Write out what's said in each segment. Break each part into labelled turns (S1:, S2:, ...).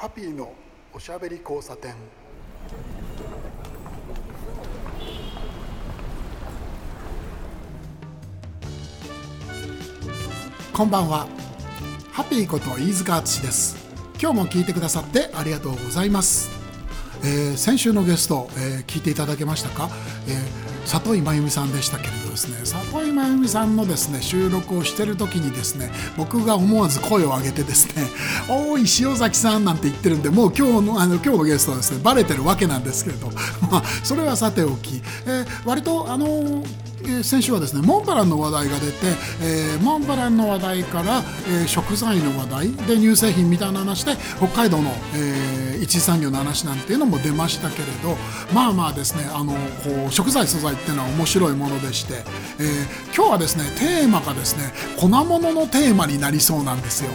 S1: ハピーのおしゃべり交差点。こんばんは。ハピーこと飯塚敦です。今日も聞いてくださってありがとうございます、えー先週のゲスト、えー聞いていただけましたか、えー里井真由美さんでしたけれどですね里井真由美さんのですね収録をしてる時にですね僕が思わず声を上げてですね「おい塩崎さん」なんて言ってるんでもう今日のあの今日のゲストはですねバレてるわけなんですけれど まあそれはさておき、えー割とあのーえ先週はですねモンバランの話題が出て、えーモンバランの話題から、えー食材の話題で乳製品みたいな話で北海道の、えー一次産業の話なんていうのも出ましたけれどまあまあですねあのこう食材素材っていうのは面白いものでして、え今日はですねテーマがですね粉物のテーマになりそうなんですよ。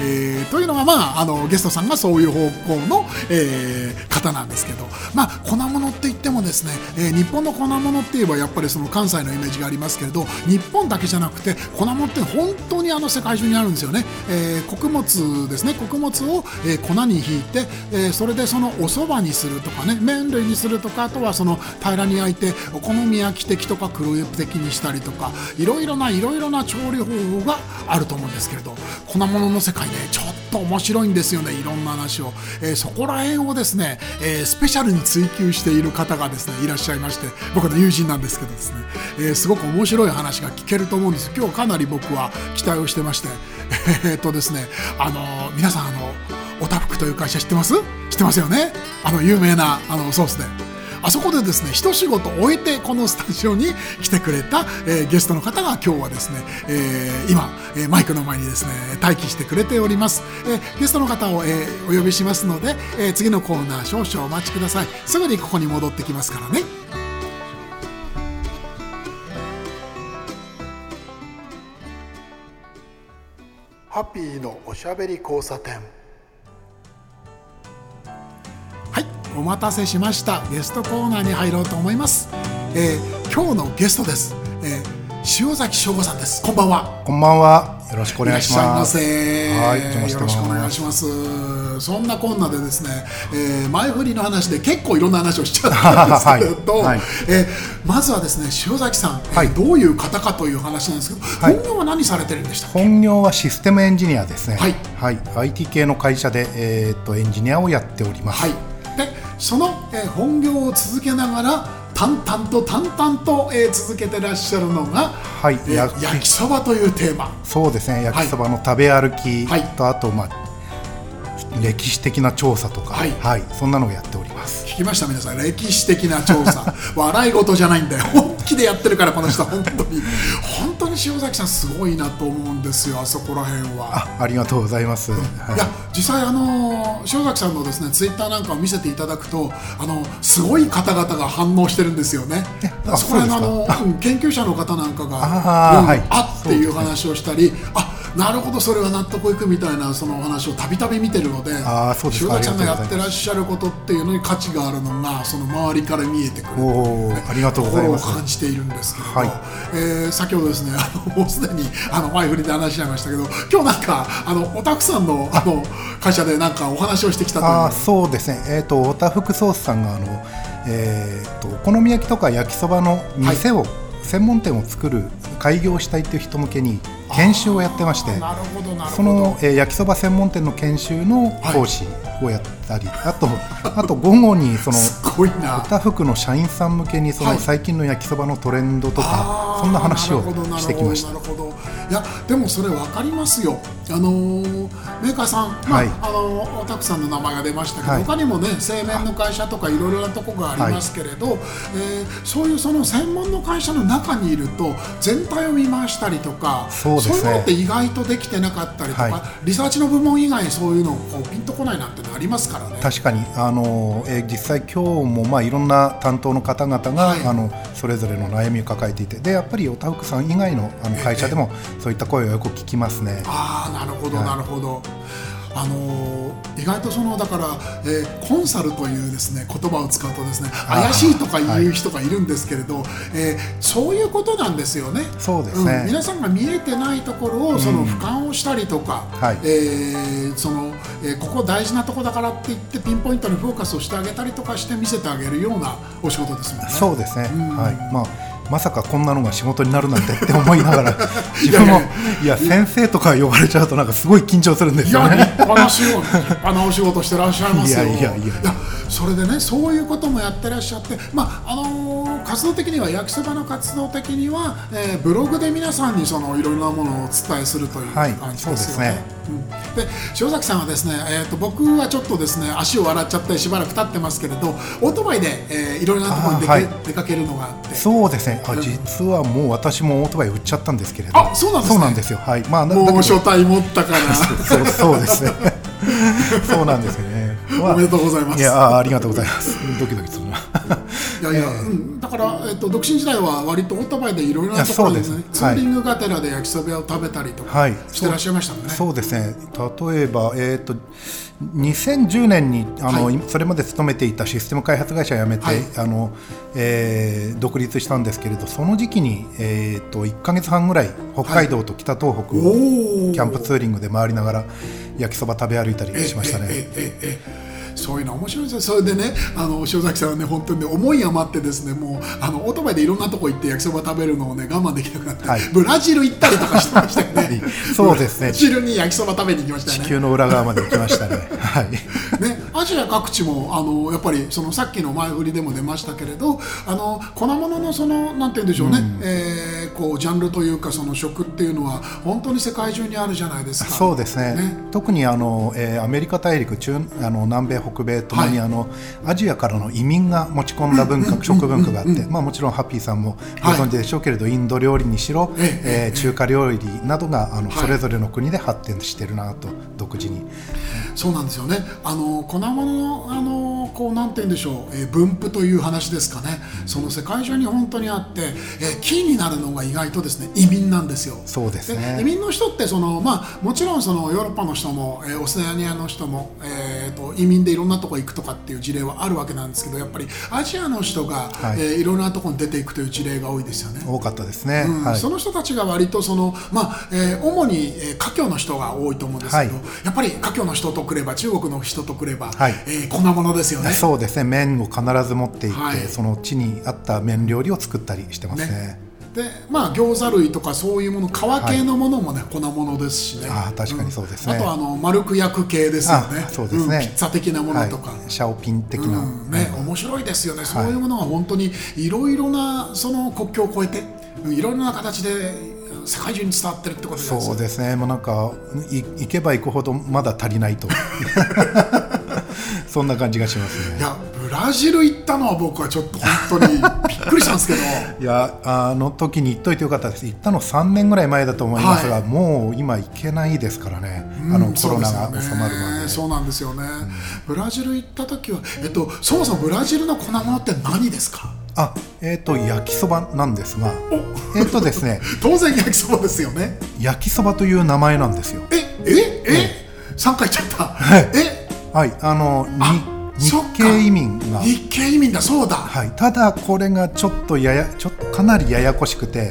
S1: えーというのが、まあ、あのゲストさんがそういう方向の、えー方なんですけど、まあ、粉物って言ってもですね、えー日本の粉物って言えばやっぱりその関西のイメージがありますけれど日本だけじゃなくて粉物って本当にあの世界中にあるんですよね、えー穀物ですね。穀物を、えー粉にひいて、えーそれでそのお蕎麦にするとかね麺類にするとかあとはその平らに焼いてお好み焼き的とか黒焼き的にしたりとかいろいろないろいろな調理方法があると思うんですけれど粉物の世界ねちょっと面白いんですよねいろんな話を、えーそこら辺をですね、えースペシャルに追求している方がですねいらっしゃいまして僕の友人なんですけどですね、えーすごく面白い話が聞けると思うんです。今日かなり僕は期待をしてましてえっとですねあの皆さんあのおたふくという会社知ってます？知ってますよね？あの有名なあのソースであそこでですね一仕事終えてこのスタジオに来てくれた、えーゲストの方が今日はですね、えー今、えーマイクの前にですね待機してくれております、えーゲストの方を、えーお呼びしますので、えー次のコーナー少々お待ちください。すぐにここに戻ってきますからね。ハッピーのおしゃべり交差点。お待たせしましたゲストコーナーに入ろうと思います、えー今日のゲストです、えー塩崎翔吾さんです。こんばんは。
S2: こんばんは。よろしくお願いします。
S1: いらっしゃいませ。
S2: はい
S1: よろしくお願いします。そんなこんなでですね、えー前振りの話で結構いろんな話をしちゃったんですけれど、
S2: はい。はい
S1: えーまずはですね塩崎さん、えー
S2: はい。
S1: どういう方かという話なんですけど、
S2: はい。
S1: 本業は何されてるんでしたっけ？
S2: 本業はシステムエンジニアですね。
S1: はい。
S2: はい。IT 系の会社でえーっとエンジニアをやっております。
S1: はい、でその、えー本業を続けながら淡々と淡々と、えー続けてらっしゃるのが、
S2: はい
S1: えー
S2: や
S1: 焼きそばというテーマ。
S2: そうですね。焼きそばの食べ歩き
S1: はい。
S2: と、あとまあ歴史的な調査とか、
S1: はい。
S2: はい、そんなのをやっております。
S1: 聞きました皆さん。歴史的な調査。笑い事じゃないんだよ。本気でやってるからこの人本当に 本当に塩崎さんすごいなと思うんですよあそこら辺は。
S2: あ、ありがとうございます。はい
S1: いや実際あの塩崎さんのですねツイッターなんかを見せていただくとあのすごい方々が反応してるんですよね。
S2: あ
S1: そこら辺のあのうん研究者の方なんかがうん
S2: あーはい
S1: あっていう話をしたり、あなるほどそれは納得いくみたいなそのお話をたびたび見てるので
S2: あーそうですか。
S1: 塩崎さんがやってらっしゃることっていうのに価値があるのがその周りから見えてくる。
S2: おーありがとうございます。
S1: 心を感じているんですけれど、
S2: はい。
S1: えー先ほどですねあのもうすでにあの前振りで話しちゃいましたけど今日なんかあのおたくさんのあの会社でなんかお話をしてきたという
S2: あーそうですね、えー、と太田福ソースさんがあの、えー、とお好み焼きとか焼きそばの店を、専門店を作る開業したいという人向けに研修をやってましてその、えー焼きそば専門店の研修の講師をやったり、あとあと午後にその
S1: すごいな。
S2: 太田福の社員さん向けにその、
S1: はい。
S2: 最近の焼きそばのトレンドとかそんな話をしてきました。
S1: いやでもそれ分かりますよあのーメーカーさん、まあ
S2: はい。
S1: あのーおたくさんの名前が出ましたけど、
S2: はい。
S1: 他にもね製麺の会社とかいろいろなとこがありますけれど、えーそういうその専門の会社の中にいると全体を見回したりとか
S2: そうですね。
S1: いうのって意外とできてなかったりとか、
S2: はい。
S1: リサーチの部門以外にそういうのこうピンとこないなんてのありますからね。
S2: 確かに。あの、えー実際今日もまあいろんな担当の方々が、
S1: はい。
S2: あのそれぞれの悩みを抱えていてでやっぱりおたふくさん以外のあの会社でもそういった声をよく聞きますね。
S1: ああなるほど
S2: はい。
S1: なるほど、あの意外とそのだから、えーコンサルというですね言葉を使うとですね怪しいとか言う人がいるんですけれど、えーそういうことなんですよね。
S2: そうですね。
S1: ん。皆さんが見えてないところをその俯瞰をしたりとか、
S2: はい。
S1: えーそのえーここ大事なとこだからって言ってピンポイントにフォーカスをしてあげたりとかして見せてあげるようなお仕事ですもんね。
S2: そうですね、はい。まあ、まさかこんなのが仕事になるなんてって思いながら 自分もいや先生とか呼ばれちゃうとなんかすごい緊張するんです
S1: いや立
S2: よね。
S1: 派な仕事お仕事してらっしゃいますよ。
S2: いやいやいや
S1: それでねそういうこともやってらっしゃって、まああのー活動的には焼きそばの活動的には、えーブログで皆さんにそのいろいろなものをお伝えするという
S2: はい
S1: 感じですよね。
S2: そう
S1: うんで塩崎さんはですね、えー、と僕はちょっとですね足を洗っちゃってしばらく経ってますけれどオートバイで、えーいろいろなところに出,、
S2: はい
S1: 出かけるのがあって。
S2: そうですねあ実はもう私もオートバイ売っちゃったんですけれど。
S1: あそうなんですね。
S2: そうなんですよ。はい。まあ
S1: もう書体持ったから
S2: そうそうですね。そうなんですよね、まあ。
S1: おめでとうございます。
S2: いやあありがとうございます。ドキドキするな
S1: いやいや、うん、だから、えっと、独身時代は割とオートバイでいろいろなところで、ね
S2: いやそうです。
S1: ツーリングがてらで焼きそばを食べたりとか
S2: はい。
S1: してらっしゃいましたもんね。
S2: そうですね。例えば、えー、と2010年にあの、
S1: はい。
S2: それまで勤めていたシステム開発会社を辞めて、
S1: はい。
S2: あのえー独立したんですけれどその時期に、えー、と1か月半ぐらい北海道と北東北をキャンプツーリングで回りながら焼きそば食べ歩いたりしましたね。
S1: ええええそういうの面白いです。よそれでねあの塩崎さんはね本当にね思い余ってですねもうあのオートバイでいろんなとこ行って焼きそば食べるのをね我慢できなくなって、
S2: はい。
S1: ブラジル行ったりとかしてましたよね
S2: そうですね。
S1: ブラジルに焼きそば食べに行きましたよね。
S2: 地球の裏側まで行きましたね。はい。
S1: ね、アジア各地もあのやっぱりそのさっきの前振りでも出ましたけれどあの粉物のそのなんて言うんでしょうね、えーこうジャンルというかその食っていうのは本当に世界中にあるじゃないですか。
S2: そうですね。
S1: ね。
S2: 特にあの、えーアメリカ大陸中あの南米北米ともに、
S1: はい。
S2: あのアジアからの移民が持ち込んだ文化、食文化があって、まあ、もちろんハッピーさんもご存知でしょうけれど、インド料理にしろ、
S1: ええ
S2: えー中華料理などがあの、
S1: はい
S2: それぞれの国で発展してるなと独自に。
S1: そうなんですよね。あの粉物のあのこうなんて言うんでしょう、えー分布という話ですかね。その世界中に本当にあって、えーキーになるのが意外とですね移民なんですよ。
S2: そうですね
S1: 移民の人ってその、まあ、もちろんそのヨーロッパの人も、えーオセアニアの人も、えーと移民でいろんなとこ行くとかっていう事例はあるわけなんですけどやっぱりアジアの人が、
S2: はい
S1: いえーいろんなところに出ていくという事例が多いですよね。
S2: 多かったですね。
S1: うん
S2: はい
S1: その人たちが割とその、まあえー主に、えー華僑の人が多いと思うんですけど、
S2: はい
S1: やっぱり華僑の人とくれば中国の人とくれば、
S2: はい
S1: えー粉物ですよね。
S2: そうですね。麺を必ず持っていって、
S1: はい。
S2: その地に合った麺料理を作ったりしてますね。
S1: ね。でまあ餃子類とかそういうもの皮系のものもね、粉物ですしね。
S2: あー確かにそうですね。
S1: んあとあの丸く焼く系ですよね。
S2: あそうですね。
S1: ん。ピッツァ的なものとか、
S2: はい、シャオピン的な、
S1: うん。ね、面白いですよね、そういうものが本当にいろいろなその国境を越えてうんいろいろな形で世界中に伝わってるってことですよ
S2: そうですね、もうなんかい行けば行くほどまだ足りないと そんな感じがしますね。
S1: いやブラジル行ったのは僕はちょっと本当にびっくりしたんですけど。
S2: いやあの時に行っといてよかったです。行ったの3年ぐらい前だと思いますが、
S1: はい。
S2: もう今行けないですからね、あの
S1: うん
S2: コロナが収まるまで。
S1: ねそうなんですよね、ブラジル行った時は、えっと、そもそもブラジルの粉物って何ですか？
S2: あえっ、と焼きそばなんですがえっ、とですね
S1: 当然焼きそばですよね。
S2: 焼きそばという名前なんですよ。
S1: えええ、3回言っちゃった、
S2: はい。
S1: え
S2: はいあの日系移民が。
S1: 日系移民だそうだ、
S2: はい、ただこれがちょっとややちょっとかなりややこしくて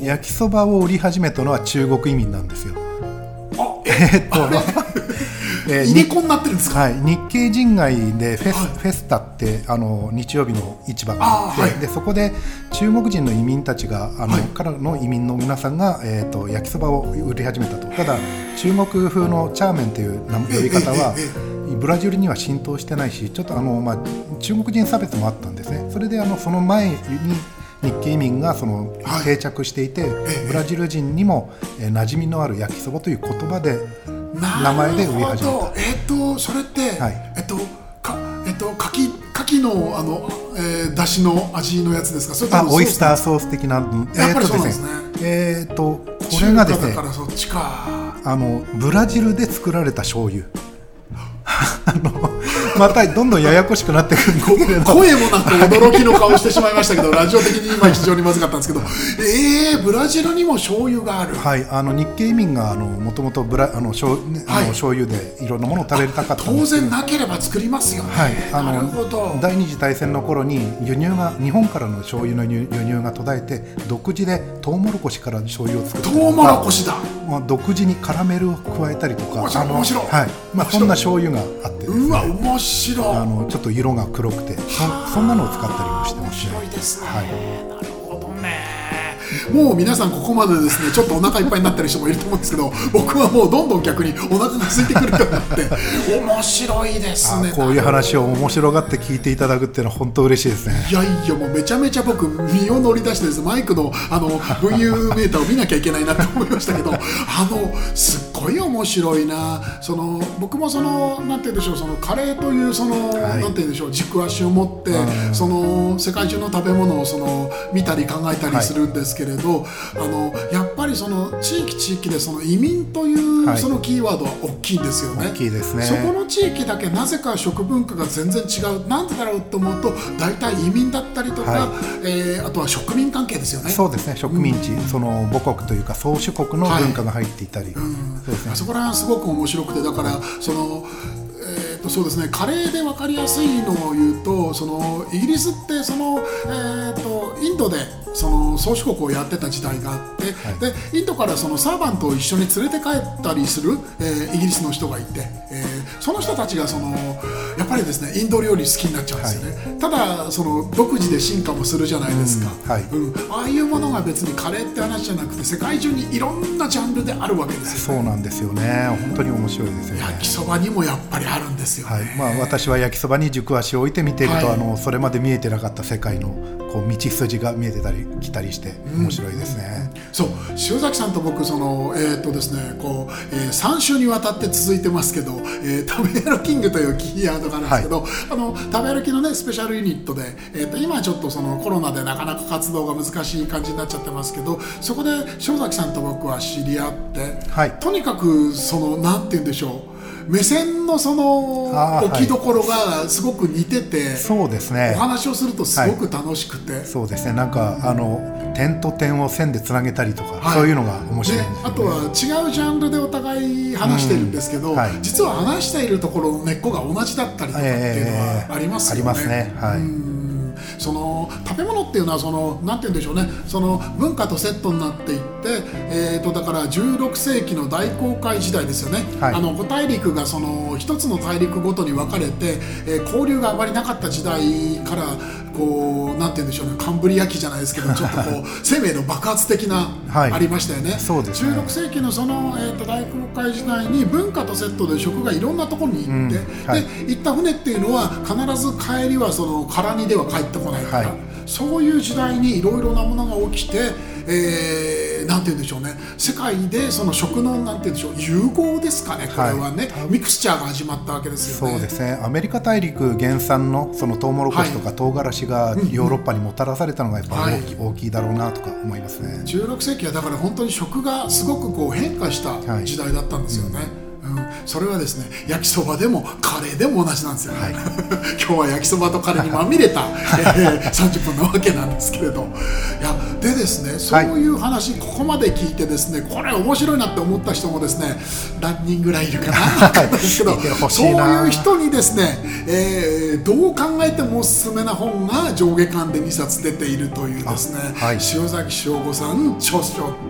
S2: 焼きそばを売り始めたのは中国移民なんですよ。
S1: あえ
S2: えっと、えーに
S1: いねこになってるんですか、
S2: はい、日系人街でフェス,、
S1: はい。
S2: フェスタってあの日曜日の市場があって
S1: はい。
S2: でそこで中国人の移民たちがあの、
S1: はい。
S2: からの移民の皆さんが、えー、と焼きそばを売り始めたと。ただ中国風のチャーメンという名呼び方は
S1: えええ
S2: ブラジルには浸透してないしちょっとあの、まあ、中国人差別もあったんですね。それであのその前に日系移民がその
S1: はい。
S2: 定着していて、
S1: え
S2: ブラジル人にも、えー馴染みのある焼きそばという言葉で名前で売り始めた。
S1: えっ、とそれって、
S2: はい。
S1: えっとかえっとかきかきのあの、えー、だしの味のやつですか？それと
S2: オイスター
S1: ソ
S2: ソース的な、
S1: やっぱりそうですね。
S2: えーとこれがですねあのブラジルで作られた醤油あ のまたどんどんややこしくなってくる
S1: 声もなんか驚きの顔してしまいましたけどラジオ的に今非常にまずかったんですけど。えー、ブラジルにも醤油がある。
S2: はいあの日系移民があのもともとブラあの醤,、ねあの
S1: はい。
S2: 醤油でいろんなものを食べたかったん
S1: 当然なければ作りますよね、
S2: はい、あ
S1: なる
S2: の
S1: ほど。
S2: 第二次大戦の頃に輸入が日本からの醤油の輸輸入が途絶えて独自でトウモロコシから醤油を作った
S1: トウモロコシだ。
S2: まあ、独自にカラメルを加えたりとか。
S1: 面白い。
S2: はい。まあ、そんな醤油があってですね
S1: うわ面白い。
S2: あのちょっと色が黒くてそそんなのを使ったりもしてますね。
S1: 面白いですね、
S2: はい
S1: もう皆さんここまでですねちょっとお腹いっぱいになってる人もいると思うんですけど 僕はもうどんどん逆にお腹が空いてくるようになって面白いですね。
S2: あこういう話を面白がって聞いていただくっていうのは本当嬉しいですね。
S1: いやいやもうめちゃめちゃ僕身を乗り出してですマイクのあの VU メーターを見なきゃいけないなと思いましたけど あのすっごい面白いな。その僕もそのなんて言うんでしょうそのカレーというその、
S2: はい。
S1: なんて言うんでしょう軸足を持って
S2: うん。
S1: その世界中の食べ物をその見たり考えたりするんですけれど、あのやっぱりその地域地域でその移民という
S2: はい。
S1: そのキーワードは大きいんですよね。
S2: 大きいですね。
S1: そこの地域だけなぜか食文化が全然違う。なんでだろうと思うと大体移民だったりとか、
S2: はい。
S1: えーあとは植民関係ですよね。
S2: そうですね。植民地、その母国というか宗主国の文化が入っていたり、そうですね。
S1: あそこら辺はすごく面白くてだからその、そうですね。カレーで分かりやすいのを言うとそのイギリスってその、えー、とインドでその宗主国をやってた時代があって、でインドからそのサーバントを一緒に連れて帰ったりする、えーイギリスの人がいて、えーその人たちがそのやっぱりですねインド料理好きになっちゃうんですよね、ただその独自で進化もするじゃないですか、
S2: うん。はい。
S1: うん。ああいうものが別にカレーって話じゃなくて世界中にいろんなジャンルであるわけですよ
S2: そうなんですよね。本当に面白いですよね。
S1: 焼きそばにもやっぱりあるんですよ。ね、
S2: はい。まあ、私は焼きそばに軸足を置いて見ていると、
S1: はい。
S2: あのそれまで見えてなかった世界のこう道筋が見えてたり来たりして面白いですね、
S1: そう。塩崎さんと僕そのえっ、とですねこう、え3週にわたって続いてますけど、えー、食べ歩キングというキーワードがあるんですけど、あの食べ歩きのねスペシャルユニットで、えー、と今はちょっとそのコロナでなかなか活動が難しい感じになっちゃってますけどそこで塩崎さんと僕は知り合って、
S2: はい。
S1: とにかくそのなんて言うんでしょう目線のその置きどころがすごく似てて、
S2: そうですね。
S1: お話をするとすごく楽しくて、
S2: そうですね。なんかあの点と点を線でつなげたりとか、
S1: はい。
S2: そういうのが面白い
S1: ね。あとは違うジャンルでお互い話してるんですけど、
S2: うんはい。
S1: 実は話しているところの根っこが同じだったりとかっていうのはありますよね。
S2: ありますね。はい、
S1: うんその食べ物っていうのはそのなんて言うんでしょうね。その文化とセットになっていって、えー、とだから16世紀の大航海時代ですよね、
S2: はい。
S1: あの五大陸がその一つの大陸ごとに分かれて、えー交流があまりなかった時代からこうなんて言うんでしょうね。カンブリア紀じゃないですけどちょっとこう 生命の爆発的な、
S2: はい。
S1: ありましたよね。
S2: そうですね。
S1: 16世紀のその、えー、と大航海時代に文化とセットで食がいろんなところに行って、
S2: うん。はい。
S1: で行った船っていうのは必ず帰りはその空荷では帰ってこないか。ら、
S2: はい。
S1: そういう時代にいろいろなものが起きて、えーなんて言うんでしょうね。世界でその食のなんて言うんでしょう融合ですかね。これはね、ミクスチャーが始まったわけですよね。
S2: そうですね。アメリカ大陸原産のそのトウモロコシとか唐辛子がヨーロッパにもたらされたのがやっぱ
S1: はい
S2: 大き,、大きいだろうなとか思いますね。
S1: 16世紀はだから本当に食がすごくこう変化した
S2: はい。
S1: 時代だったんですよね、うんそれはですね焼きそばでもカレーでも同じなんですよ、
S2: はい。
S1: 今日は焼きそばとカレーにまみれた、えー30分なわけなんですけれど。いやでですねそういう話、ここまで聞いてですねこれ面白いなって思った人もですね何人ぐらいいるかな分かんないですけどそう
S2: い
S1: う人にですね、えーどう考えてもおすすめな本が上下巻で2冊出ているというですね、
S2: あはい。
S1: 塩崎翔吾さん著書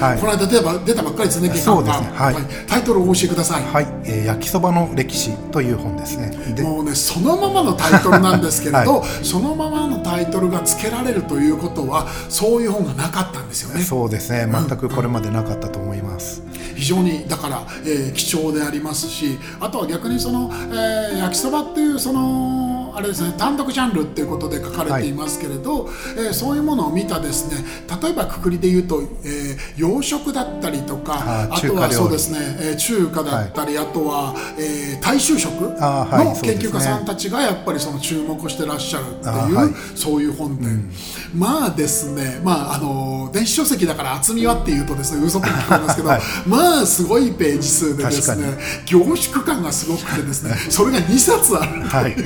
S2: はい。
S1: この間出た出たばっかりですね、
S2: そうですね。はい。
S1: タイトルをお教えください。
S2: はい、えー焼きそばの歴史という本ですね。で
S1: もうね、そのままのタイトルなんですけれど、
S2: は
S1: そのままのタイトルが付けられるということは、そういう本がなかったんですよね。
S2: そうですね。全くこれまでなかったと思います。
S1: 非常にだから、えー貴重でありますし、あとは逆にその、えー焼きそばっていうそののあれですね単独ジャンルっていうことで書かれていますけれど、はい、えー、そういうものを見たですね例えばくくりで言うと、えー、洋食だったりとかあとはそうですね、えー、中華だったり、はい、あとは、えー、大衆食の研究家さんたちがやっぱりその注目してらっしゃるっていう、はい、そういう本で、うん、まあですねまああの電子書籍だから厚みはっていうとですね嘘く聞こえますけど、まあすごいページ数でですね凝縮感がすごくてですねそれが2冊あるはい、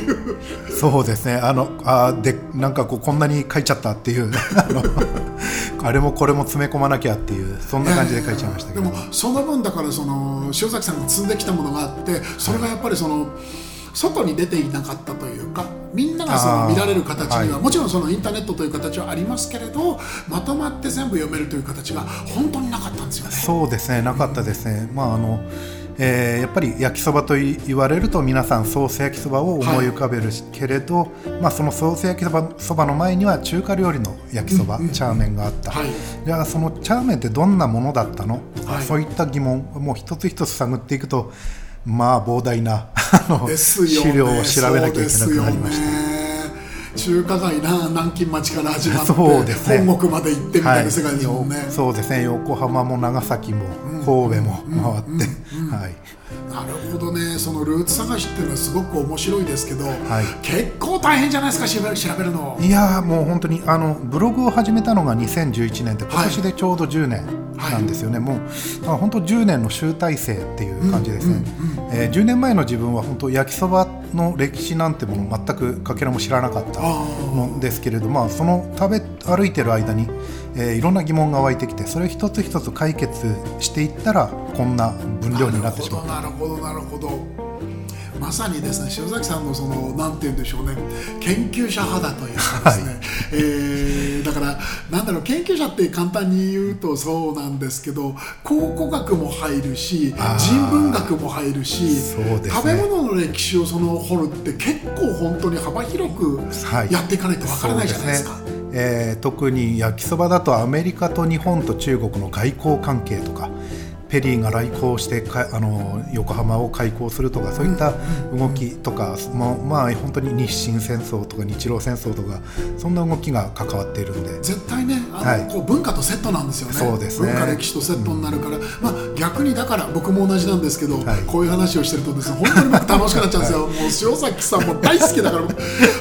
S2: そうですね。あのあでなんかこうこんなに書いちゃったっていう。あれもこれも詰め込まなきゃっていう。そんな感じで書いちゃいましたけど、
S1: えー、でもその分だからその塩崎さんが積んできたものがあってそれがやっぱりその、外に出ていなかったというかみんながその見られる形には、はい、もちろんそのインターネットという形はありますけれどまとまって全部読めるという形が本当になかったんですよね。
S2: そうですね。なかったですね、うん、まああのえー、やっぱり焼きそばと言われると皆さんソース焼きそばを思い浮かべるけれど、はい、まあ、そのソース焼きそばそばの前には中華料理の焼きそば、うんうん、チャーメンがあった、はい、じゃあそのチャーメンってどんなものだったの、はい、そういった疑問もう一つ一つ探っていくとまあ膨大な資料を調べなきゃいけなくなりました。
S1: 中華街な南京町から始まってそうです、ね、本国まで行ってみたいな世界ですもんね、はい、
S2: そうですね。横浜も長崎も神戸も回って、はい。
S1: なるほどね。そのルーツ探しっていうのはすごく面白いですけど、はい、結構大変じゃないですか調べ調べるの。
S2: いやもう本当にあのブログを始めたのが2011年で今年でちょうど10年なんですよね、はい、もう本当10年の集大成っていう感じですね、うんうん、えー、10年前の自分は本当焼きそばの歴史なんてもの全くかけらも知らなかったのですけれどまあその食べ歩いてる間にえー、いろんな疑問が湧いてきてそれを一つ一つ解決していったらこんな分量になってしまった
S1: なるほどなるほどまさにですね塩崎さんのそのなんて言うんでしょうね研究者派だというかですね、はい、えー、だからなんだろう研究者って簡単に言うとそうなんですけど考古学も入るし人文学も入るし、ね、食べ物の歴史をその掘るって結構本当に幅広くやっていかないとわからないじゃないですか。はい
S2: えー、特に焼きそばだとアメリカと日本と中国の外交関係とかペリーが来航してかあの横浜を開港するとかそういった動きとか、まあ、まあ本当に日清戦争とか日露戦争とかそんな動きが関わっているんで。
S1: 絶対ねあの、はい、こう文化とセットなんですよね。
S2: そうですね。
S1: 文化歴史とセットになるから、うん、まあ、逆にだから僕も同じなんですけど、はい、こういう話をしてるとですね本当に僕楽しくなっちゃうんですよ、はい、もう塩崎さんも大好きだから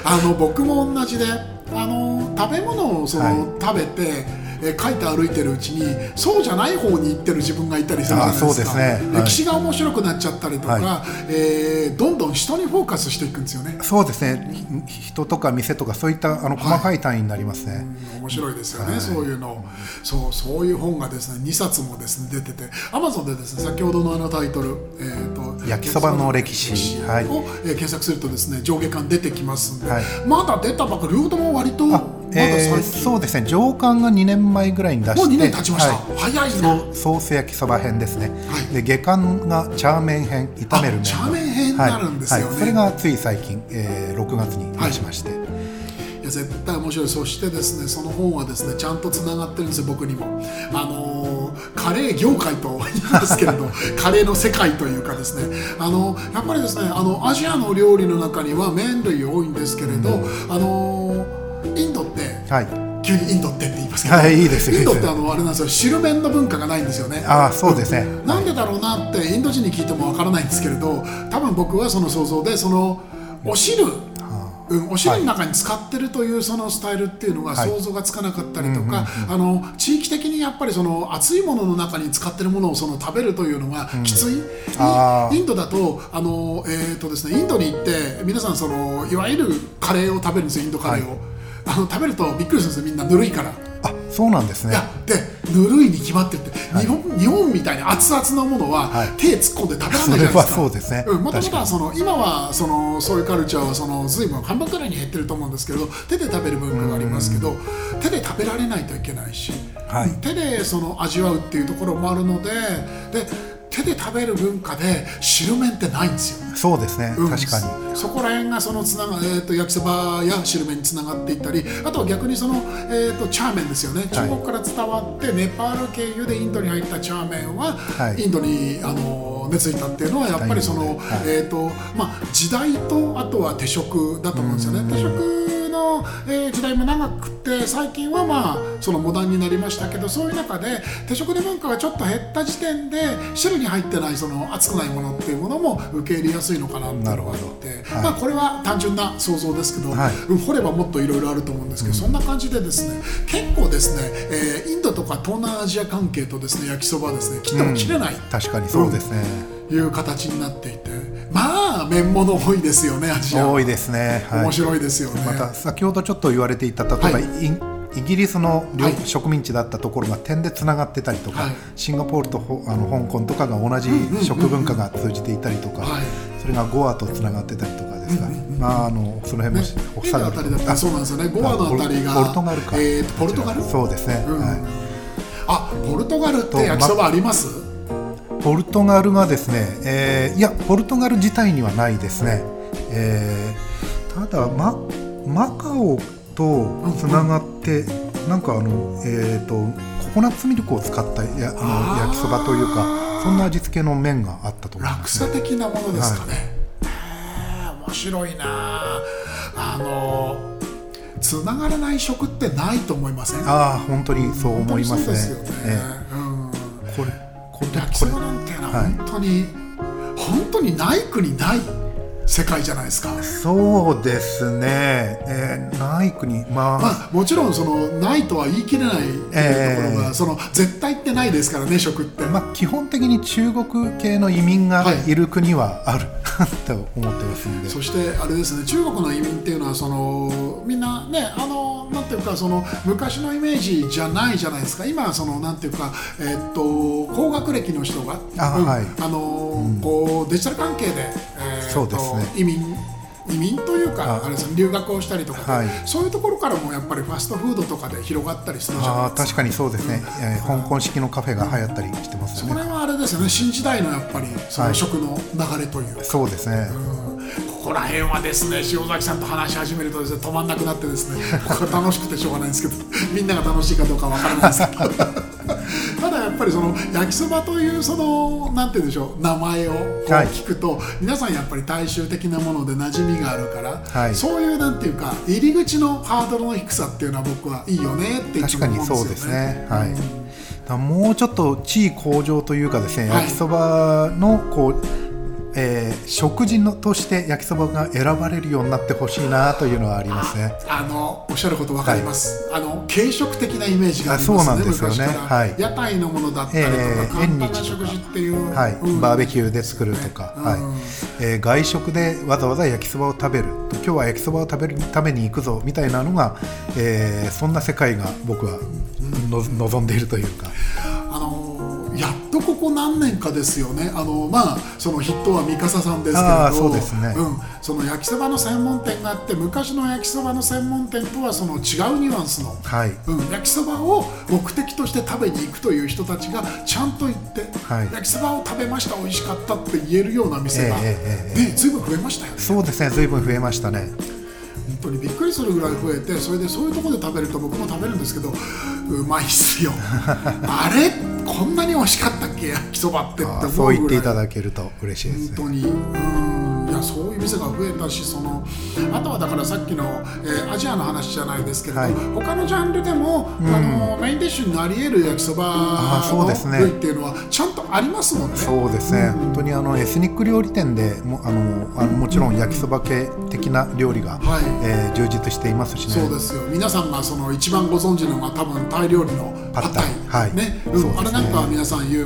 S1: あの僕も同じであの食べ物をその、食べてえー、書いて歩いてるうちにそうじゃない方に行ってる自分がいたりするじゃないですか、ねはい、歴史が面白くなっちゃったりとか、はい、えー、どんどん人にフォーカスしていくんですよね。
S2: そうですね。人とか店とかそういったあの細かい単位になりますね、はい、
S1: 面白いですよね、そういうの。そうそういう本がですね2冊もですね出ててアマゾンでですね先ほどのあのタイトル、え
S2: ーと、焼きそばの歴史。
S1: を、はい、えー、検索するとですね上下巻出てきますんで、まだ出たばかり両方とも割と
S2: えー、そうですね。上巻が2年前ぐらいに出してもう
S1: 2年経ちました、はい、早い
S2: なソース焼きそば編ですね、はい、で下巻がチャーメン編炒める麺
S1: チャーメン編になるんですよね、はい、
S2: それがつい最近、えー、6月に出しまして、い。
S1: や絶対面白い。そしてですねその本はですねちゃんとつながってるんですよ僕にも。あのー、カレー業界と言いますけれど カレーの世界というかですね。あのやっぱりですねあのアジアの料理の中には麺類多いんですけれど、うん、あのーインはい、急にインドってって言いますけど、はい、いいですインドってあのあれなんですよ。汁麺の文化がないんですよね。
S2: ああそうですね、
S1: なんでだろうなってインド人に聞いてもわからないんですけれど多分僕はその想像でそのお汁。うん、お汁の中に使ってるというそのスタイルっていうのが想像がつかなかったりとか、あの地域的にやっぱりその熱いものの中に使ってるものをその食べるというのがきつい、うん、インドだとあの、えーとですね、インドに行って皆さんそのいわゆるカレーを食べるんですよインドカレーを。はいあの食べるとびっくりするんですよ。みんなぬるいから。
S2: あそうなんですね。い
S1: やでぬるいに決まってって、はい、日本日本みたいに熱々のものは、はい、手突っ込んで食べられないじゃないですか。
S2: そうですね。
S1: もともとはその今はそのそういうカルチャーはその随分半分くらいに減ってると思うんですけど手で食べる文化がありますけど手で食べられないといけないし、はい、手でその味わうっていうところもあるのでで手で食べる文化で汁麺ってないんですよ。
S2: そうですね、うん、確かに。
S1: そこら辺がそのつなが、えーと、焼きそばや汁麺につながっていったりあとは逆にその、えーと、チャーメンですよね。中国から伝わって、ネパール経由でインドに入ったチャーメンは、はい、インドにあの根付いたっていうのはやっぱりその、
S2: はい。
S1: えーとまあ、時代とあとは手食だと思うんですよね。手食の、えー時代も長くて最近はまあそのモダンになりましたけどそういう中で手食の文化がちょっと減った時点で汁に入ってないその熱くないものっていうものも受け入れやすいのかなっていうのがあって、
S2: はい。
S1: まあ、これは単純な想像ですけど、
S2: はい。
S1: うん掘ればもっといろいろあると思うんですけど、そんな感じでですね結構ですね、えーインドとか東南アジア関係とですね焼きそばはですね切っても切れない、
S2: 確かにそうですね、
S1: いう形になっていてまあ麺物多いですよねアジア。
S2: 多いですね、はい、
S1: 面白いですよね。
S2: また先ほどちょっと言われていた例えば、
S1: はい
S2: イイギリスの領
S1: はい
S2: 植民地だったところが点でつながってたりとか、
S1: はい。
S2: シンガポールとほあの香港とかが同じ食文化が通じていたりとか、
S1: はい。
S2: それがゴアとつながってたりとかですが、まああのその辺も
S1: ね、
S2: お
S1: インドあたりだったらそうなんですよね。ゴアのあたりが
S2: ポルトガルか、
S1: えーとポルトガル？
S2: そうですね、
S1: うん。
S2: はい
S1: あポルトガルって焼きそばあります？
S2: ポルトガルがですね、えーいやポルトガル自体にはないですね、えーただママカオとつながって、なんかあの、えー、とココナッツミルクを使ったやあの焼きそばというかそんな味付けの麺があったと思い
S1: 落
S2: ます、
S1: 差
S2: ね、
S1: 的なものですかね、へー面白いな。あのつながらない食ってないと思いません？
S2: ああ本当にそう思いますね。
S1: ね、
S2: え
S1: うん。
S2: えこれこれ
S1: 焼きそばなんていうのは
S2: はい
S1: 本当に、本当にない国ない世界じゃないですか。
S2: そうですね、えーない国まあ、
S1: まあ、もちろんそのないとは言い切れないっていうところが、
S2: ええ
S1: その絶対ってないですからね食って、
S2: まあ、基本的に中国系の移民が
S1: はい。
S2: いる国はある、と思ってますんで。
S1: そしてあれですね中国の移民っていうのはそのみんなねあのなんていうかその昔のイメージじゃないじゃないですか。今はそのなんていうかえっと高学歴の人がうん
S2: あはい。
S1: あのこうデジタル関係で、えーと
S2: そうですね
S1: 移民移民というか
S2: あ
S1: あれですね留学をしたりとかで、
S2: はい。
S1: そういうところからもやっぱりファストフードとかで広がったりするじゃない
S2: あ
S1: ですか。
S2: ー確かにそうですね、えー香港式のカフェが流行ったりしてますよね。
S1: それはあれですよね。新時代のやっぱりその食の流れというか、
S2: そうですね、
S1: ここら辺はですね塩崎さんと話し始めるとですね止まんなくなってですね僕は楽しくてしょうがないんですけど みんなが楽しいかどうかわからないですけど。ただやっぱりその焼きそばというそのなんて言うんでしょう名前を聞くと、皆さんやっぱり大衆的なもので馴染みがあるから、
S2: はい。
S1: そういうなんていうか入り口のハードルの低さっていうのは僕はいいよねっていう
S2: そうです
S1: ね。
S2: ね、はい、もうちょっと地位向上というかですね、
S1: はい。
S2: 焼きそばのこう、えー食事のとして焼きそばが選ばれるようになってほしいなというのはありますね。
S1: あのおっしゃることわかります、あの軽食的なイメージがあります。ね
S2: あそうなんですよね。はい。
S1: 屋台のものだったりとか、
S2: えー
S1: 簡単食事っていう、
S2: はい。
S1: うん。
S2: バーベキューで作るとか、
S1: うん
S2: はい。えー外食でわざわざ焼きそばを食べる。今日は焼きそばを食べるために行くぞみたいなのが、えーそんな世界が僕はの望んでいるというか。
S1: あのとここ何年かですよね。あのまあその筆頭は三笠さんですけれど。
S2: そうですね。
S1: うん、その焼きそばの専門店があって昔の焼きそばの専門店とはその違うニュアンスの
S2: はい。
S1: うん、焼きそばを目的として食べに行くという人たちがちゃんと行って、
S2: はい。
S1: 焼きそばを食べました美味しかったって言えるような店が、
S2: ええええ
S1: ねずいぶん増えましたよね。
S2: そうですね随分増えましたね。
S1: 本当にびっくりするぐらい増えてそれでそういうところで食べると僕も食べるんですけどうまいっすよ。あれ？こんなに美味しかったっけ？焼きそばってって思う
S2: そう言っていただけると嬉しいですね。
S1: 本当に。うん。いやそういう店が増えたしそのあとはだからさっきの、えーアジアの話じゃないですけれど、
S2: はい。
S1: 他のジャンルでも、あのメインディッシュになり得る焼きそばの
S2: ですね。
S1: 部位っていうのはちゃんとありますもんね。
S2: そうですね、本当にあのエスニック料理店でもあのあのもちろん焼きそば系的な料理が、
S1: はい。
S2: えー充実していますしね。
S1: そうですよ。皆さんがその一番ご存知のが多分タイ料理のパッタイ。
S2: はい。
S1: ね。
S2: そうですね。
S1: うん、あれなんかは皆さん有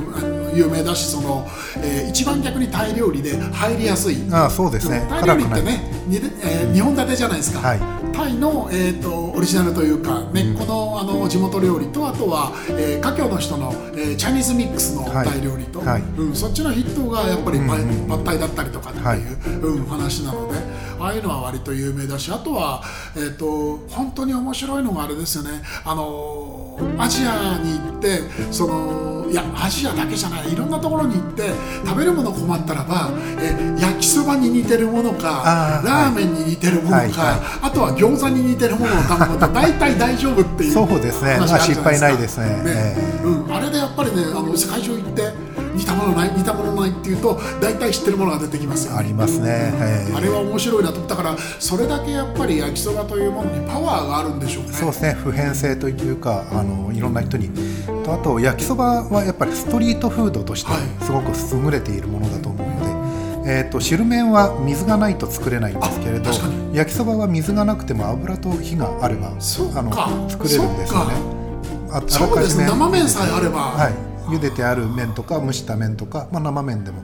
S1: 有名だしその、えー一番逆にタイ料理で入りやすい。
S2: あーそうですね。
S1: タイ料理ってねにえー二本立てじゃないですか、
S2: はい。
S1: タイの、えー、とオリジナルというか、ねこのあの地元料理とあとは、えー、華僑の人の、えーチャイニーズミックスの
S2: はい
S1: タイ料理と、
S2: はい。
S1: うん、そっちの筆頭がやっぱりパイ,、パッタイだったりとかっていう、
S2: はい。
S1: うん、話なのでああいうのは割と有名だしあとは、えー、と本当に面白いのがあれですよね。あのアジアに行ってそのいやアジアだけじゃないいろんなところに行って食べるもの困ったらば、えー焼きそばに似てるものかラーメンに似てるものか、
S2: はいはい。
S1: あとは餃子に似てるものを頼むと大体大丈夫っていう
S2: そうですね。まあ失敗ないですね。
S1: うん、あれでやっぱりねあの世界中行って似似たものない似たものないっていうと大体知ってるものが出てきますよ、ね、
S2: ありますね、
S1: あれは面白いなと。だからそれだけやっぱり焼きそばというものにパワーがあるんでしょうね。
S2: そうですね。普遍性というかあのいろんな人に。とあと焼きそばはやっぱりストリートフードとしてすごく優れているものだと思うので、はいえーと、汁麺は水がないと作れないんですけれど焼きそばは水がなくても油と火があればあの作れるんですよね。
S1: あそうですね。生麺さえあれば、
S2: はい、茹でてある麺とか蒸した麺とか、まあ、生麺でも。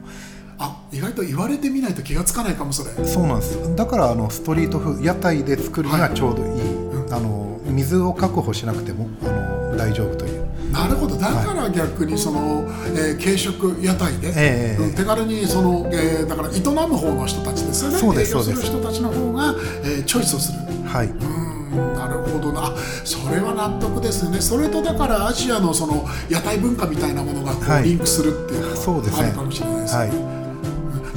S1: あ意外と言われてみないと気がつかないかもそれ。
S2: そうなんです。だからあのストリート風屋台で作るにはちょうどいい、はいうん、あの水を確保しなくてもあの大丈夫という。
S1: なるほど。だから逆にその、えー、軽食屋台で、えー、手軽にその、えー、だから営む方の人たちですよね。
S2: そうですそう
S1: です。する人たちの方が、えー、チョイスをする。
S2: はい。
S1: うんなるほどな。それは納得ですね。それとだからアジアのその屋台文化みたいなものがこう、リンクするっていうのはあるかもしれないですね、はい。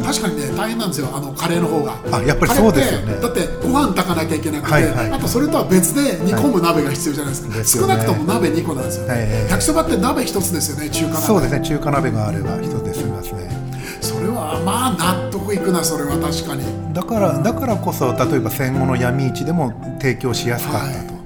S1: 確かにね大変なんですよ。あのカレーの方が。
S2: あやっぱりそうですよね。
S1: だってご飯炊かなきゃいけなくて、はいはい、あとそれとは別で煮込む鍋が必要じゃないですか、はい、少なくとも鍋2個なんですよ、ね、焼きそばって鍋1つですよね。中華鍋
S2: そうですね。中華鍋があれば1つで済みますね。
S1: それはまあ納得いくなそれは確かに。
S2: だからだからこそ例えば戦後の闇市でも提供しやすかったと、は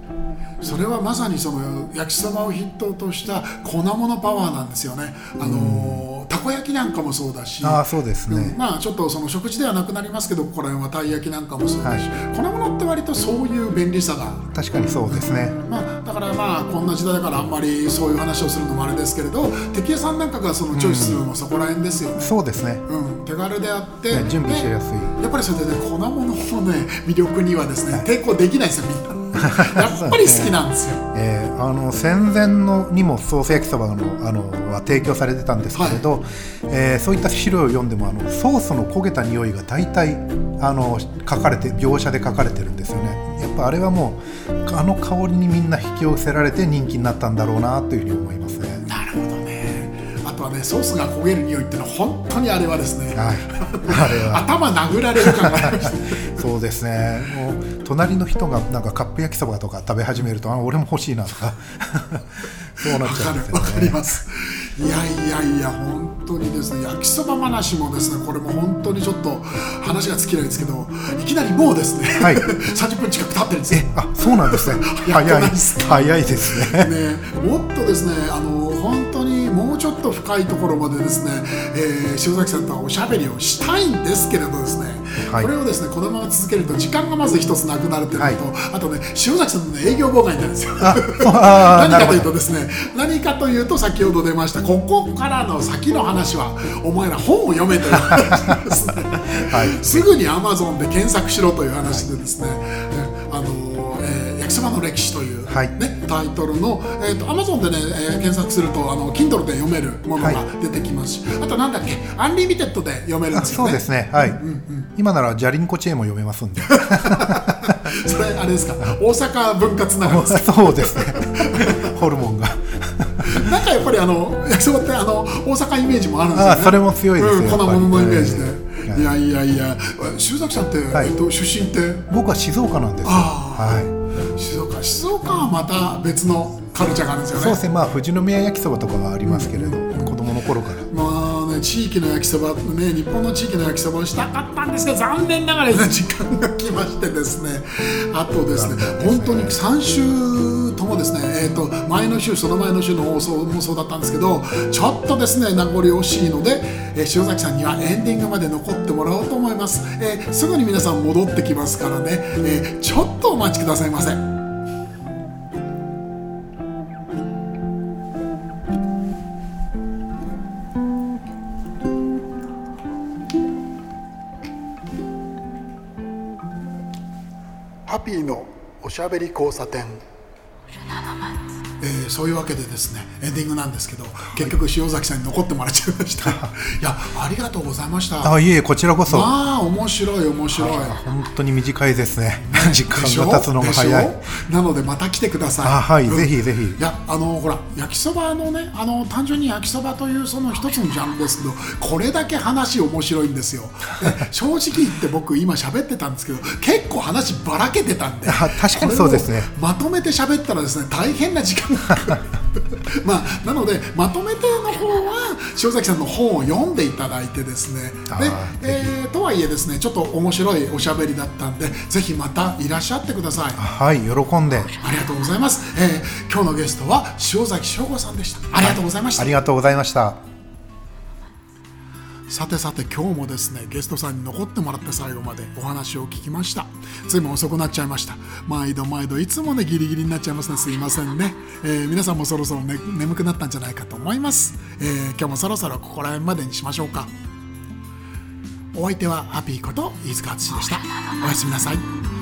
S2: い。
S1: それはまさにその焼きそばを筆頭とした粉物パワーなんですよね。あのたこ焼きなんかもそうだし
S2: あそうですね、
S1: うん、まあちょっとその食事ではなくなりますけどここら辺はたい焼きなんかもそうだし、はい、粉物って割とそういう便利さが。
S2: 確かにそうですね、
S1: まあ、だからまあこんな時代だからあんまりそういう話をするのもあれですけれど敵屋さんなんかがそのチョイスするのもそこら辺ですよね、うん、
S2: そうですね、
S1: うん、手軽であって、
S2: ね、準備しやす
S1: い。やっぱりそれでね粉物のね魅力にはですね、抵抗できないですよみんな。やっぱり好きなんですよ。
S2: えー、あの戦前のにもソース焼きそばのあのは提供されてたんですけれど、はい、えー、そういった資料を読んでもあのソースの焦げた匂いが大体あの書かれて描写で書かれてるんですよね。やっぱあれはもうあの香りにみんな引き寄せられて人気になったんだろうなというふうに思いますね。
S1: なるほどね。あとはねソースが焦げる匂いっていうのは本当にあれはですね。はい、頭殴られる感がありました。
S2: そうですね。もう隣の人がなんかカップ焼きそばとか食べ始めるとあ俺も欲しいなとか。そうなっちゃうんですよね。
S1: かります。いやいやいや本当にですね焼きそば話もですねこれも本当にちょっと話が尽きないですけどいきなりもうですね、はい、30分近く経ってるんです
S2: えあそうなんで すね。早い。早いですね。
S1: ねもっとですねあの本当にもうちょっと深いところまでですね、えー、塩崎さんとはおしゃべりをしたいんですけれどですねはい、これをですねこのまま続けると時間がまず一つなくなるというのと、はい、あとね塩崎さんの、ね、営業妨害になるんですよ。何かというとですね何かというと先ほど出ましたここからの先の話はお前ら本を読めという話ですね、はい、すぐにアマゾンで検索しろという話でですね、あの焼きそばの歴史という、はい、ね、タイトルの、えーと、Amazon でね、えー、検索するとあの Kindle で読めるものが出てきますし、はい、あとなんだっけアンリミテッドで読めるんですよ
S2: ね。そうですね。はい、うんうん、今ならジャリンコチェーンも読めますんで。
S1: それあれですか？大阪分割なが
S2: そうですね。ホルモンが。
S1: なんかやっぱりあの焼きそばってあの大阪イメージもあるんですよね。
S2: それも強いですよ、うん、
S1: 粉物のイメージで、いやいやいや、修崎さんって、はい、えっと、出身って？
S2: 僕は静岡なんですはい
S1: 静岡静岡はまた別のカルチャーがあるんですよね。
S2: そうですね。まあ富士宮焼きそばとかはありますけれど、うん、子供の頃から。
S1: まあね地域の焼きそばね日本の地域の焼きそばをしたかったんですけど残念ながら、ね、時間が来ましてですね。あとですね、ね、本当に3週ともですね、えーと、前の週その前の週の放送もそうだったんですけどちょっとですね名残惜しいので、えー、塩崎さんにはエンディングまで残ってもらおうと思います、えー、すぐに皆さん戻ってきますからね、えー、ちょっとお待ちくださいませ。おしゃべり交差点、そういうわけでですねエンディングなんですけど、結局塩崎さんに残ってもらっちゃいました。い。やありがとうございました。
S2: あいえこちらこそ。
S1: まあ面白い面白い。
S2: 本当に短いですね。時間が経つのが早い。
S1: なのでまた来てください。あ
S2: はい、うん、ぜひぜひ。
S1: いやあのほら焼きそばのねあの単純に焼きそばというその一つのジャンルですけどこれだけ話面白いんですよ。正直言って僕今喋ってたんですけど結構話ばらけてたんで
S2: 確かにそうですね。
S1: まとめて喋ったらですね大変な時間がまあ、なのでまとめての方は塩崎さんの本を読んでいただいてですね。で、えー、とはいえですねちょっと面白いおしゃべりだったんでぜひまたいらっしゃってください。
S2: はい喜んで。あ
S1: りがとうございます、えー、今日のゲストは塩崎翔吾さんでした。ありがとうございました、
S2: ありがとうございました
S1: さてさて今日もですねゲストさんに残ってもらって最後までお話を聞きました。ついも遅くなっちゃいました。毎度毎度いつもねギリギリになっちゃいますね。すいませんね、えー、皆さんもそろそろ、ね、眠くなったんじゃないかと思います、えー、今日もそろそろここら辺までにしましょうか。お相手はハッピーこと飯塚淳でした。おやすみなさい。